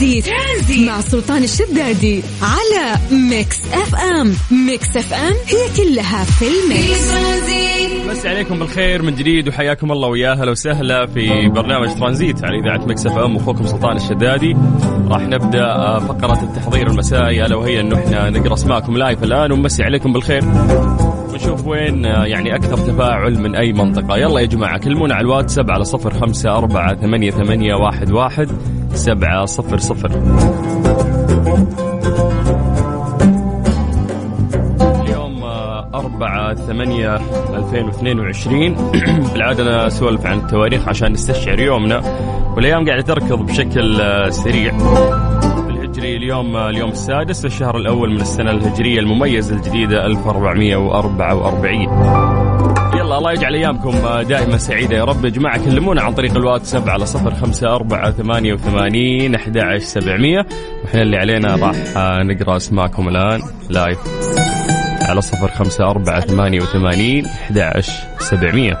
Tranzit, Tranzit. مع سلطان الشدادي على Mix FM. Mix FM هي كلها في ال mix. مسى عليكم بالخير من جديد وحياكم الله ويا أهلا وسهلا في برنامج ترانزيت على إذاعة Mix FM. أخوكم سلطان الشدادي. راح نبدأ آه، فقرة التحضير المسائي ألا وهي انه إحنا نقرأ أسماءكم live الآن. ونمسي عليكم بالخير. ونشوف وين آه، يعني أكثر تفاعل من أي منطقة. يلا يا جماعة كلمونا على الواتساب على صفر خمسة أربعة ثمانية ثمانية واحد واحد. سبعة صفر صفر. اليوم آه، أربعة ثمانية 2022 بالعادة أنا أسولف عن التواريخ عشان نستشعر يومنا والأيام قاعدة تركض بشكل آه، سريع. الهجري اليوم آه، اليوم السادس الشهر الأول من السنة الهجرية المميزة الجديدة 1444 يلا الله يجعل أيامكم آه، دائما سعيدة. يا رب يا جماعة كلمونا عن طريق الواتساب على صفر خمسة أربعة ثمانية وثمانين أحد عشر سبعمية. وإحنا اللي علينا راح آه، نقرأ أسماءكم الآن live على صفر خمسة أربعة ثمانية وثمانين أحد عشر سبعمية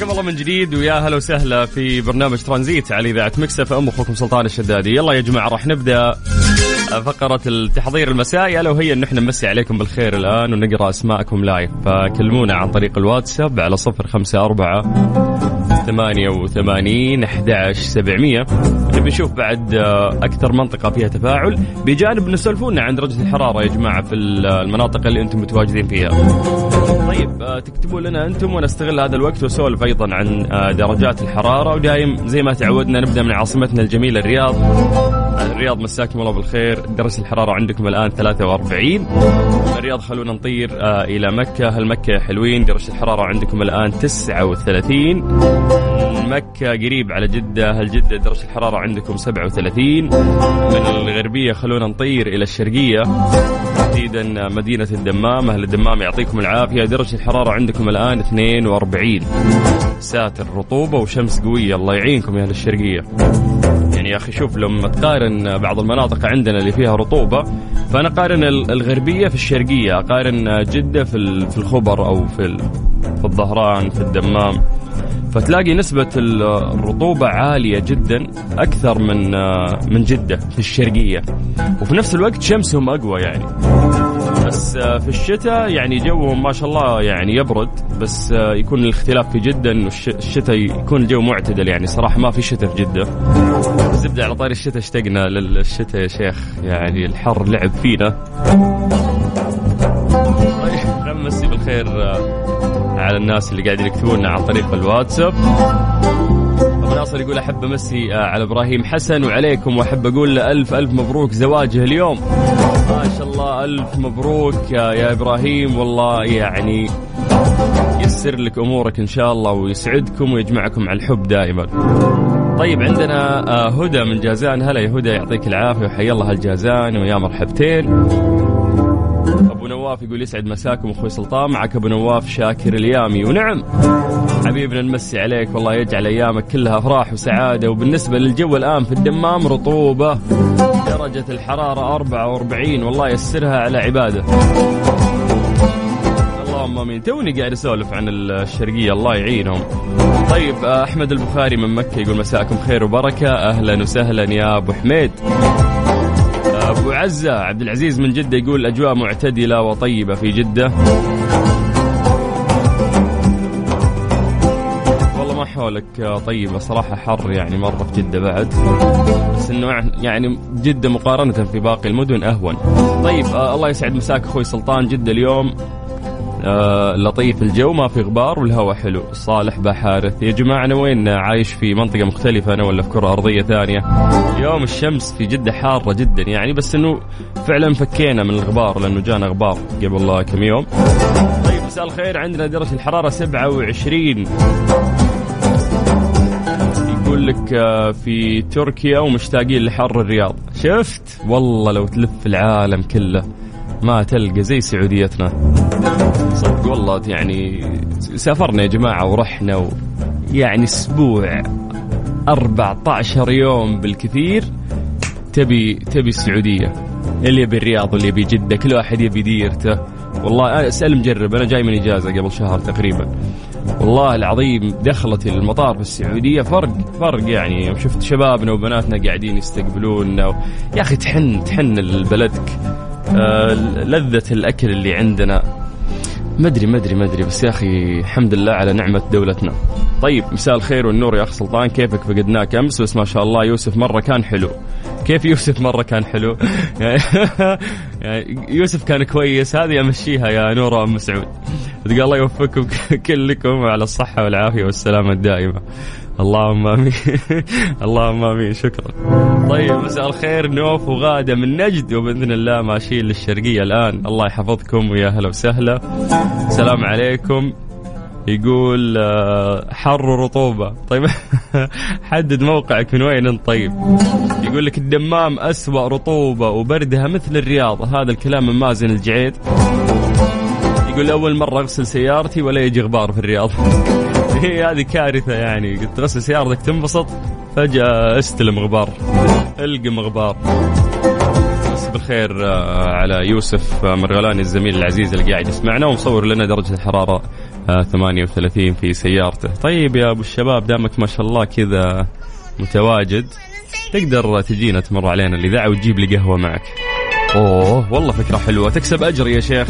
حياكم الله من جديد ويا هلا وسهلا في برنامج ترانزيت على إذاعة Mix FM. أخوكم سلطان الشدادي. يلا يا جماعة راح نبدأ. فقرة التحضير المسائي ألا وهي أن إحنا نمسي عليكم بالخير الآن ونقرأ أسماءكم live فكلمونا عن طريق الواتساب على صفر خمسة أربعة ثمانية وثمانين أحد عشر سبعمية. نبي نشوف بعد آه، أكثر منطقة فيها تفاعل. بجانب تسولفونا عن درجة الحرارة يا جماعة في المناطق اللي أنتم متواجدين فيها. طيب آه، تكتبوا لنا أنتم ونستغل هذا الوقت وسولف أيضا عن آه، درجات الحرارة. ودايم زي ما تعودنا نبدأ من عاصمتنا الجميلة الرياض. الرياض مساكم الله بالخير. درجة الحرارة عندكم الآن 43 من الرياض خلونا نطير آه إلى مكة. هل مكة حلوين؟ درجة الحرارة عندكم الآن 39 من مكة قريب على جدة. هل جدة درجة الحرارة عندكم 37 من الغربية خلونا نطير إلى الشرقية تحديدا مدينة الدمام. أهل الدمام يعطيكم العافية. درجة الحرارة عندكم الآن 42 ساتر رطوبة وشمس قوية. الله يعينكم يا أهل الشرقية. يعني يا أخي شوف لما تقارن بعض المناطق عندنا اللي فيها رطوبة فأنا قارن الغربية في الشرقية أقارن جدة في في الخبر أو في في الظهران في الدمام. فتلاقي نسبة ال- الرطوبة عالية جدا أكثر من من جدة في الشرقية. وفي نفس الوقت شمسهم أقوى يعني. بس آه، في الشتاء يعني جوهم ما شاء الله يعني يبرد بس آه، يكون الاختلاف في جدة انه الش- الشتاء يكون الجو معتدل يعني. صراحة ما في شتاء في جدة. زبدة على طاري الشتاء اشتقنا للشتاء يا شيخ. يعني الحر لعب فينا. طيب نمسي بالخير آه، على الناس اللي قاعدين يكتبون عن طريق الواتساب. أبو ناصر يقول أحب امسي آه، على إبراهيم حسن وعليكم وأحب أقول له ألف ألف مبروك زواجه اليوم. ما شاء الله ألف مبروك يا, يا إبراهيم. والله يعني يسر لك أمورك إن شاء الله ويسعدكم ويجمعكم على الحب دائما. طيب عندنا آه، هدى من جازان. هلا يا هدى يعطيك العافية وحيا الله هالجازان ويا مرحبتين. أبو نواف يقول يسعد مساكم أخوي سلطان معك أبو نواف شاكر اليامي. ونعم حبيبنا نمسي عليك والله يجعل أيامك كلها أفراح وسعادة. وبالنسبة للجو الآن في الدمام رطوبة درجة الحرارة 44 والله يسرها على عباده. اللهم آمين. توني قاعد اسولف عن الشرقية الله يعينهم. طيب آه، أحمد البخاري من مكة يقول مساءكم خير وبركة. أهلا وسهلا يا أبو حميد. آه، أبو عزة عبد العزيز من جدة يقول أجواء معتدلة وطيبة في جدة. والله ما حولك طيبة صراحة حر يعني مرة في جدة بعد. بس إنه يعني جدة مقارنة في باقي المدن أهون. طيب آه الله يسعد مساك أخوي سلطان. جدة اليوم آه لطيف الجو ما في غبار والهواء حلو. صالح بحارث يا جماعة أنا وين؟ عايش في منطقة مختلفة أنا ولا في كرة أرضية ثانية. اليوم الشمس في جدة حارة جدا يعني بس أنه فعلا فكينا من الغبار لأنه جانا غبار قبل كم يوم. طيب مساء الخير عندنا درجة الحرارة 27 يقول لك آه، في تركيا ومشتاقين لحر الرياض. شفت؟ والله لو تلف العالم كله ما تلقى زي سعوديتنا. صدق والله يعني سافرنا يا جماعة ورحنا و يعني أسبوع 14 يوم بالكثير تبي تبي السعودية. اللي يبي الرياض واللي يبي جدة كل واحد يبي ديرته. والله أسأل مجرب أنا جاي من إجازة قبل شهر تقريبا. والله العظيم دخلت المطار في السعودية فرق فرق يعني. يوم شفت شبابنا وبناتنا قاعدين يستقبلوننا و... يا أخي تحن تحن لبلدك آه لذة الأكل اللي عندنا. أدري ما أدري بس يا أخي الحمد لله على نعمة دولتنا. طيب مساء الخير والنور يا أخ سلطان كيفك فقدناك أمس بس ما شاء الله يوسف مرة كان حلو. كيف يوسف مرة كان حلو؟ يعني يوسف كان كويس هذه أمشيها يا نورة أم سعود. تقول الله يوفقكم كلكم على الصحة والعافية والسلامة الدائمة. اللهم آمين. اللهم آمين. شكرا. طيب مساء الخير. نوف وغادة من نجد وبإذن الله ماشيين للشرقية الآن. الله يحفظكم ويا هلا وسهلا. السلام عليكم. يقول آه، حر ورطوبة طيب حدد موقعك من وين أنت. طيب يقول لك الدمام أسوأ رطوبة وبردها مثل الرياض. هذا الكلام من مازن الجعيد. يقول أول مرة أغسل سيارتي ولا يجي غبار في الرياض. هي هذه كارثة يعني. قلت تغسل سيارتك تنبسط فجأة استلم غبار القم غبار. بس بالخير آه، على يوسف آه، مرغلاني الزميل العزيز اللي قاعد يسمعنا ومصور لنا درجة الحرارة 38 آه، في سيارته. طيب يا أبو الشباب دامك ما شاء الله كذا متواجد تقدر تجينا تمر علينا الإذاعة وتجيب لي قهوة معك. أوه. والله فكرة حلوة. تكسب أجر يا شيخ.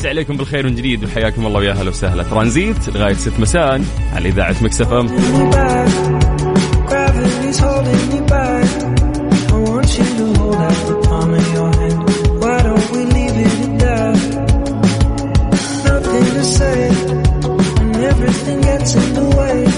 مسي عليكم بالخير من جديد وحياكم الله ويا أهلا وسهلا. ترانزيت لغايه 6 مساء على إذاعة مكسف ام. Everything gets in the way.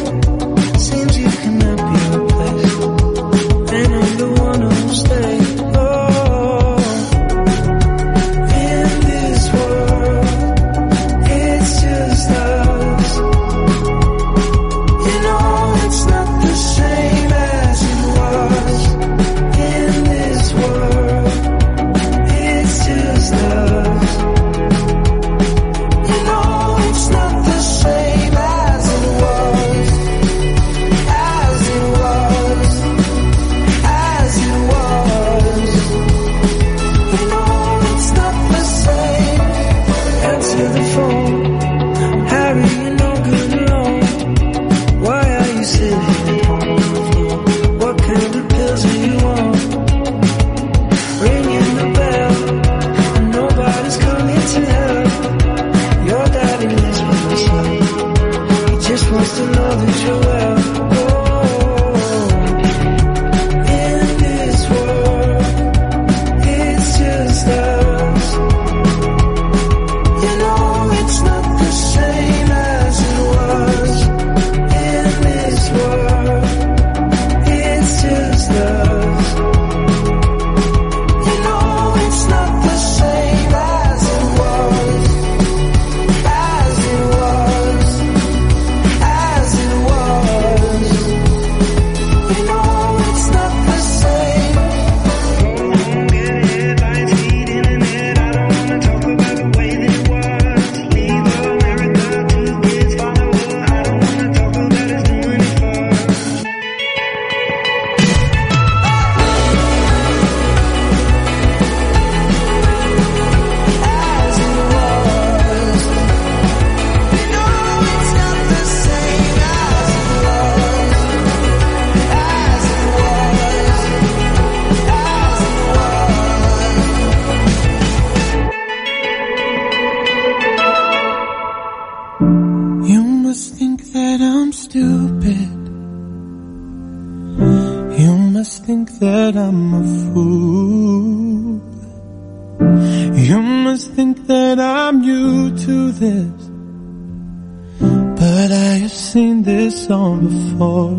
on before.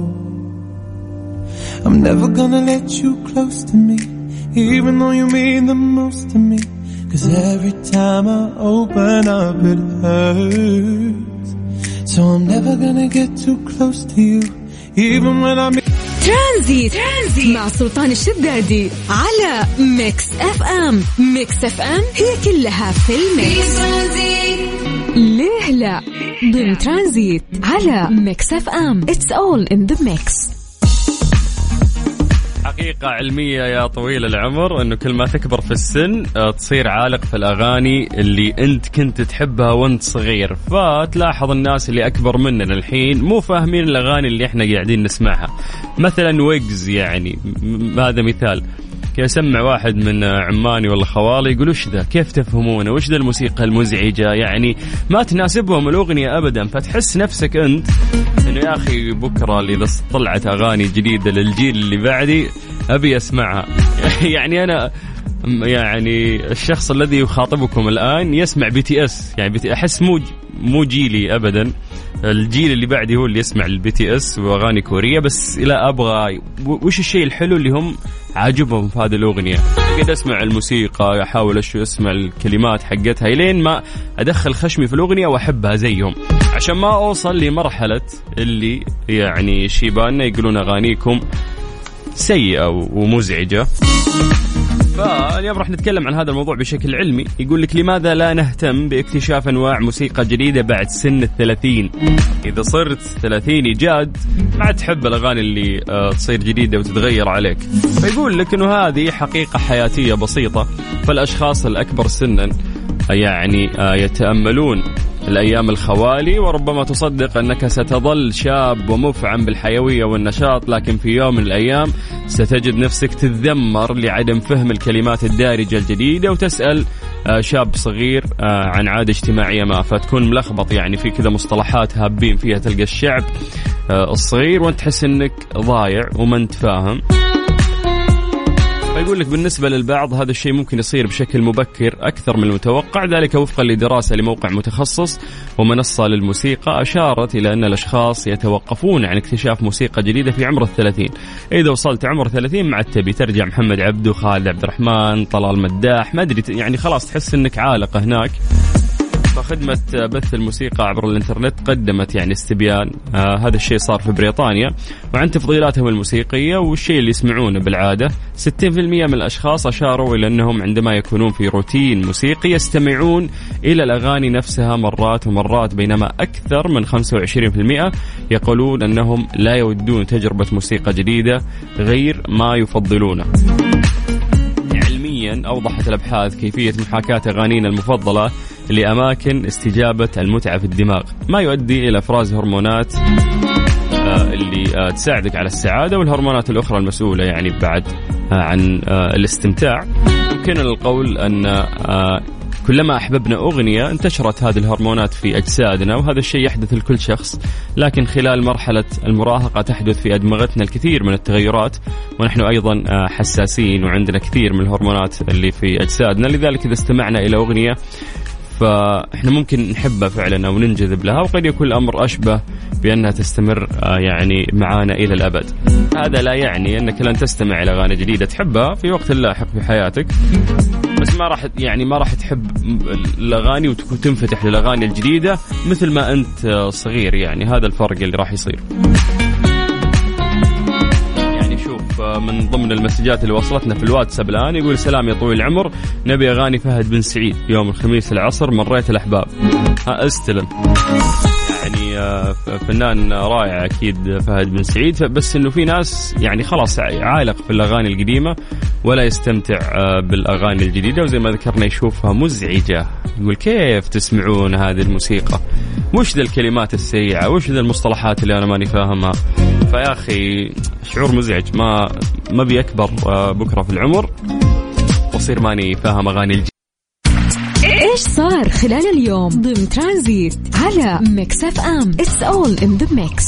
I'm never gonna let you close to me, even though you mean the most to me. Cause every time I open up, it hurts. So I'm never gonna get too close to you, even when I'm. Transit Transit مع سلطان الشدادي على ميكس اف ام ميكس اف ام هي كلها في الميكس في ليه لا؟ ضمن ترانزيت على Mix FM. It's all in the mix حقيقة علمية يا طويل العمر إنه كل ما تكبر في السن آه، تصير عالق في الأغاني اللي أنت كنت تحبها وأنت صغير. فتلاحظ الناس اللي أكبر مننا الحين مو فاهمين الأغاني اللي إحنا قاعدين نسمعها. مثلا ويجز يعني هذا مثال. اسمع واحد من عماني ولا خوالي يقول وش ذا؟ كيف تفهمونه؟ وش ذا الموسيقى المزعجة؟ يعني ما تناسبهم الأغنية أبدا فتحس نفسك أنت أنه يا أخي بكرة إذا طلعت أغاني جديدة للجيل اللي بعدي أبي أسمعها. يعني أنا يعني الشخص الذي يخاطبكم الآن يسمع BTS يعني بي أحس مو مو جيلي ابدا. الجيل اللي بعدي هو اللي يسمع ال BTS وأغاني كورية بس لا أبغى وش الشيء الحلو اللي هم عاجبهم في هذه الأغنية. قد أسمع الموسيقى أحاول أسمع الكلمات حقتها لين ما أدخل خشمي في الأغنية وأحبها زيهم. عشان ما أوصل لمرحلة اللي يعني شيباننا يقولون أغانيكم سيئة ومزعجة. فاليوم راح نتكلم عن هذا الموضوع بشكل علمي. يقول لك لماذا لا نهتم باكتشاف أنواع موسيقى جديدة بعد سن الثلاثين؟ إذا صرت ثلاثين جاد ما تحب الأغاني اللي آه، تصير جديدة وتتغير عليك. فيقول لك إنه هذه حقيقة حياتية بسيطة فالأشخاص الأكبر سنا يعني آه، يتأملون. الأيام الخوالي وربما تصدق أنك ستظل شاب ومفعم بالحيوية والنشاط لكن في يوم من الأيام ستجد نفسك تتذمر لعدم فهم الكلمات الدارجة الجديدة وتسأل آه، شاب صغير آه، عن عادة اجتماعية ما فتكون ملخبط يعني في كذا مصطلحات هابين فيها تلقى الشعب آه، الصغير وانت تحس إنك ضايع وما انت فاهم. فيقول لك بالنسبة للبعض هذا الشيء ممكن يصير بشكل مبكر أكثر من المتوقع ذلك وفقا لدراسة لموقع متخصص ومنصة للموسيقى أشارت إلى أن الأشخاص يتوقفون عن اكتشاف موسيقى جديدة في عمر الثلاثين. إذا وصلت عمر ثلاثين مع تبي ترجع محمد عبده خالد عبد الرحمن طلال مداح ما أدري يعني خلاص تحس أنك عالق هناك. فخدمة بث الموسيقى عبر الإنترنت قدمت يعني استبيان. آه هذا الشيء صار في بريطانيا. وعن تفضيلاتهم الموسيقية والشيء اللي يسمعونه بالعادة 60% من الأشخاص أشاروا إلى أنهم عندما يكونون في روتين موسيقي يستمعون إلى الأغاني نفسها مرات ومرات بينما أكثر من 25% يقولون أنهم لا يودون تجربة موسيقى جديدة غير ما يفضلونه. علميا أوضحت الأبحاث كيفية محاكاة أغانينا المفضلة لأماكن استجابة المتعة في الدماغ. ما يؤدي إلى إفراز هرمونات آه، اللي آه، تساعدك على السعادة والهرمونات الأخرى المسؤولة يعني بعد آه، عن الاستمتاع. يمكن القول أن كلما أحببنا أغنية انتشرت هذه الهرمونات في أجسادنا وهذا الشيء يحدث لكل شخص. لكن خلال مرحلة المراهقة تحدث في أدمغتنا الكثير من التغيرات ونحن أيضا حساسين وعندنا كثير من الهرمونات اللي في أجسادنا. لذلك إذا استمعنا إلى أغنية فإحنا ممكن نحبها فعلا أو ننجذب لها وقد يكون الأمر أشبه بأنها تستمر آه، يعني معانا إلى الأبد. هذا لا يعني أنك لن تستمع إلى أغاني جديدة تحبها في وقت لاحق في حياتك. بس ما راح يعني ما راح تحب الأغاني وتنفتح للأغاني الجديدة مثل ما أنت صغير يعني هذا الفرق اللي راح يصير. من ضمن المسجات اللي وصلتنا في الواتساب الآن يقول سلام يا طويل العمر نبي أغاني فهد بن سعيد يوم الخميس العصر مريت الأحباب. استلم. يعني آه، فنان رائع أكيد فهد بن سعيد. بس إنه في ناس يعني خلاص عالق في الأغاني القديمة ولا يستمتع آه، بالأغاني الجديدة وزي ما ذكرنا يشوفها مزعجة. يقول كيف تسمعون هذه الموسيقى؟ وش ذا الكلمات السيئه وش ذا المصطلحات اللي أنا ماني فاهمها؟ فيا أخي شعور مزعج. ما ما بيكبر آه، بكرة في العمر وأصير ماني فاهم أغاني الجديدة إيش صار خلال اليوم ضمن ترانزيت على ميكس أف أم؟ it's all in the mix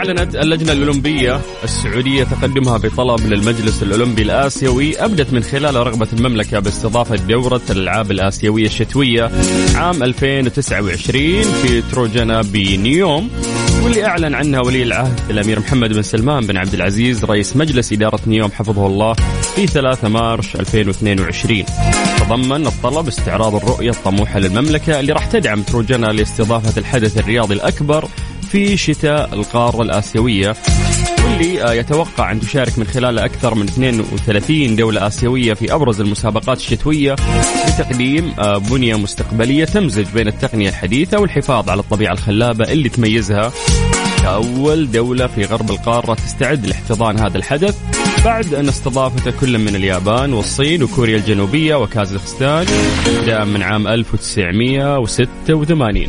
أعلنت اللجنة الأولمبية السعودية تقدمها بطلب للمجلس الأولمبي الآسيوي أبدت من خلال رغبة المملكة باستضافة دورة الألعاب الآسيوية الشتوية عام 2029 في تروجنا بنيوم واللي أعلن عنها ولي العهد الأمير محمد بن سلمان بن عبد العزيز رئيس مجلس إدارة نيوم حفظه الله في 3 مارش 2022 تضمن الطلب استعراض الرؤية الطموحة للمملكة اللي راح تدعم تروجنا لاستضافة الحدث الرياضي الأكبر في شتاء القارة الآسيوية. واللي آه، يتوقع أن تشارك من خلاله أكثر من 32 دولة آسيوية في أبرز المسابقات الشتوية لتقديم آه، بنية مستقبلية تمزج بين التقنية الحديثة والحفاظ على الطبيعة الخلابة اللي تميزها. كأول دولة في غرب القارة تستعد لاحتضان هذا الحدث بعد أن استضافته كل من اليابان والصين وكوريا الجنوبية وكازاخستان بدءا من عام 1986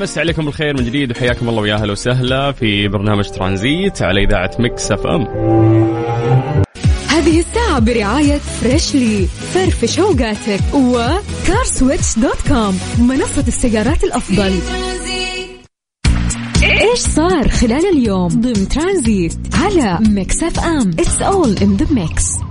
مسي عليكم بالخير من جديد وحياكم الله ويا أهلا وسهلا في برنامج ترانزيت على إذاعة مكس إف إم. هذه الساعة برعاية فريشلي فرفش اوقاتك وكارسويتش dot com منصة السيارات الأفضل. إيش صار خلال اليوم؟ ضمن ترانزيت على ميكس إف إم. it's all in the mix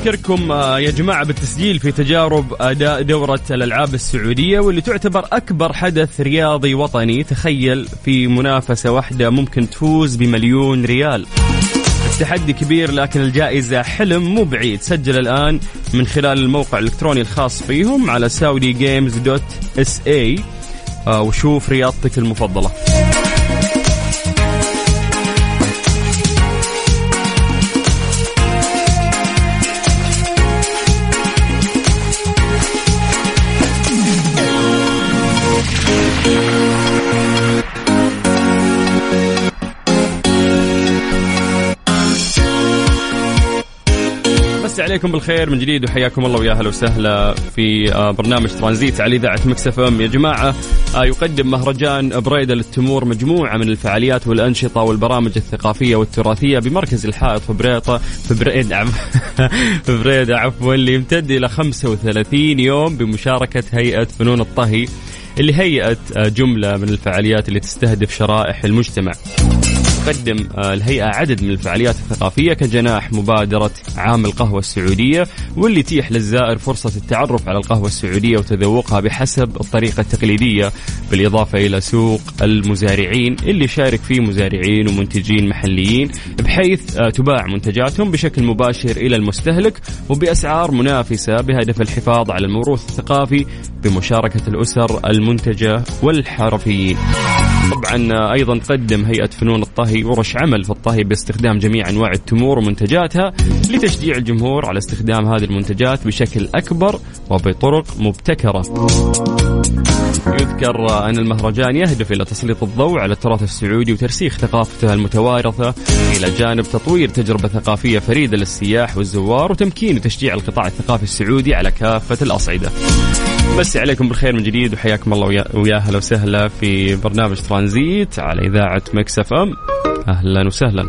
أذكركم آه، يا جماعة بالتسجيل في تجارب أداء دورة الألعاب السعودية واللي تعتبر أكبر حدث رياضي وطني. تخيل في منافسة واحدة ممكن تفوز بمليون ريال. التحدي كبير لكن الجائزة حلم مو بعيد. سجل الآن من خلال الموقع الإلكتروني الخاص فيهم على دوت إس اي وشوف رياضتك المفضلة عليكم بالخير من جديد وحياكم الله ويا أهلا وسهلا في آه، برنامج ترانزيت على إذاعة مكسف إم. يا جماعة آه، يقدم مهرجان بريدة للتمور مجموعة من الفعاليات والأنشطة والبرامج الثقافية والتراثية بمركز الحائط في بريطة في بريد في بريده عفوا اللي يمتد إلى 35 يوم بمشاركة هيئة فنون الطهي اللي هيئت آه، جملة من الفعاليات اللي تستهدف شرائح المجتمع. تقدم آه، الهيئة عدد من الفعاليات الثقافية كجناح مبادرة عام القهوة السعودية واللي تيح للزائر فرصة التعرف على القهوة السعودية وتذوقها بحسب الطريقة التقليدية بالإضافة إلى سوق المزارعين اللي شارك فيه مزارعين ومنتجين محليين بحيث آه، تباع منتجاتهم بشكل مباشر إلى المستهلك وبأسعار منافسة بهدف الحفاظ على الموروث الثقافي بمشاركة الأسر المنتجة والحرفيين. طبعا أيضا تقدم هيئة فنون الطهي ورش عمل في الطهي باستخدام جميع أنواع التمور ومنتجاتها لتشجيع الجمهور على استخدام هذه المنتجات بشكل أكبر وبطرق مبتكرة. يذكر أن المهرجان يهدف إلى تسليط الضوء على التراث السعودي وترسيخ ثقافته المتوارثة إلى جانب تطوير تجربة ثقافية فريدة للسياح والزوار وتمكين وتشجيع القطاع الثقافي السعودي على كافة الأصعدة مسي عليكم بالخير من جديد وحياكم الله ويا وسهلا في برنامج ترانزيت على إذاعة مكس أف أم. أهلا وسهلا.